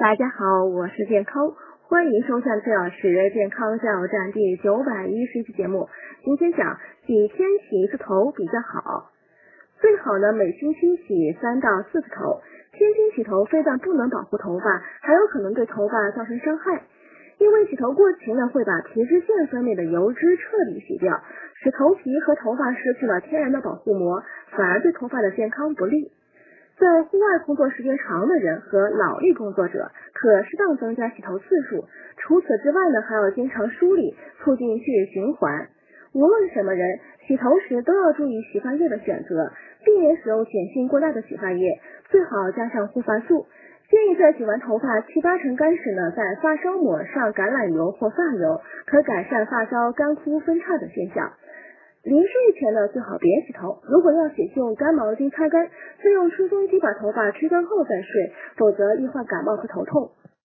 大家好，我是健康，欢迎收看崔老师健康加油站第九百一十期节目。今天讲几天洗一次头比较好，最好呢每星期洗三到四次头。天天洗头非但不能保护头发，还有可能对头发造成伤害。因为洗头过勤呢，会把皮脂腺分泌的油脂彻底洗掉，使头皮和头发失去了天然的保护膜，反而对头发的健康不利。工作时间长的人和脑力工作者，可适当增加洗头次数。除此之外呢，还要经常梳理，促进血液循环。无论什么人，洗头时都要注意洗发液的选择，避免使用碱性过大的洗发液，最好加上护发素。建议在洗完头发七八成干时呢，在发梢抹上橄榄油或发油，可改善发梢干枯分叉的现象。临睡前呢，最好别洗头。如果要洗，就用干毛巾擦干，再用吹风机把头发吹干后再睡，否则易患感冒和头痛。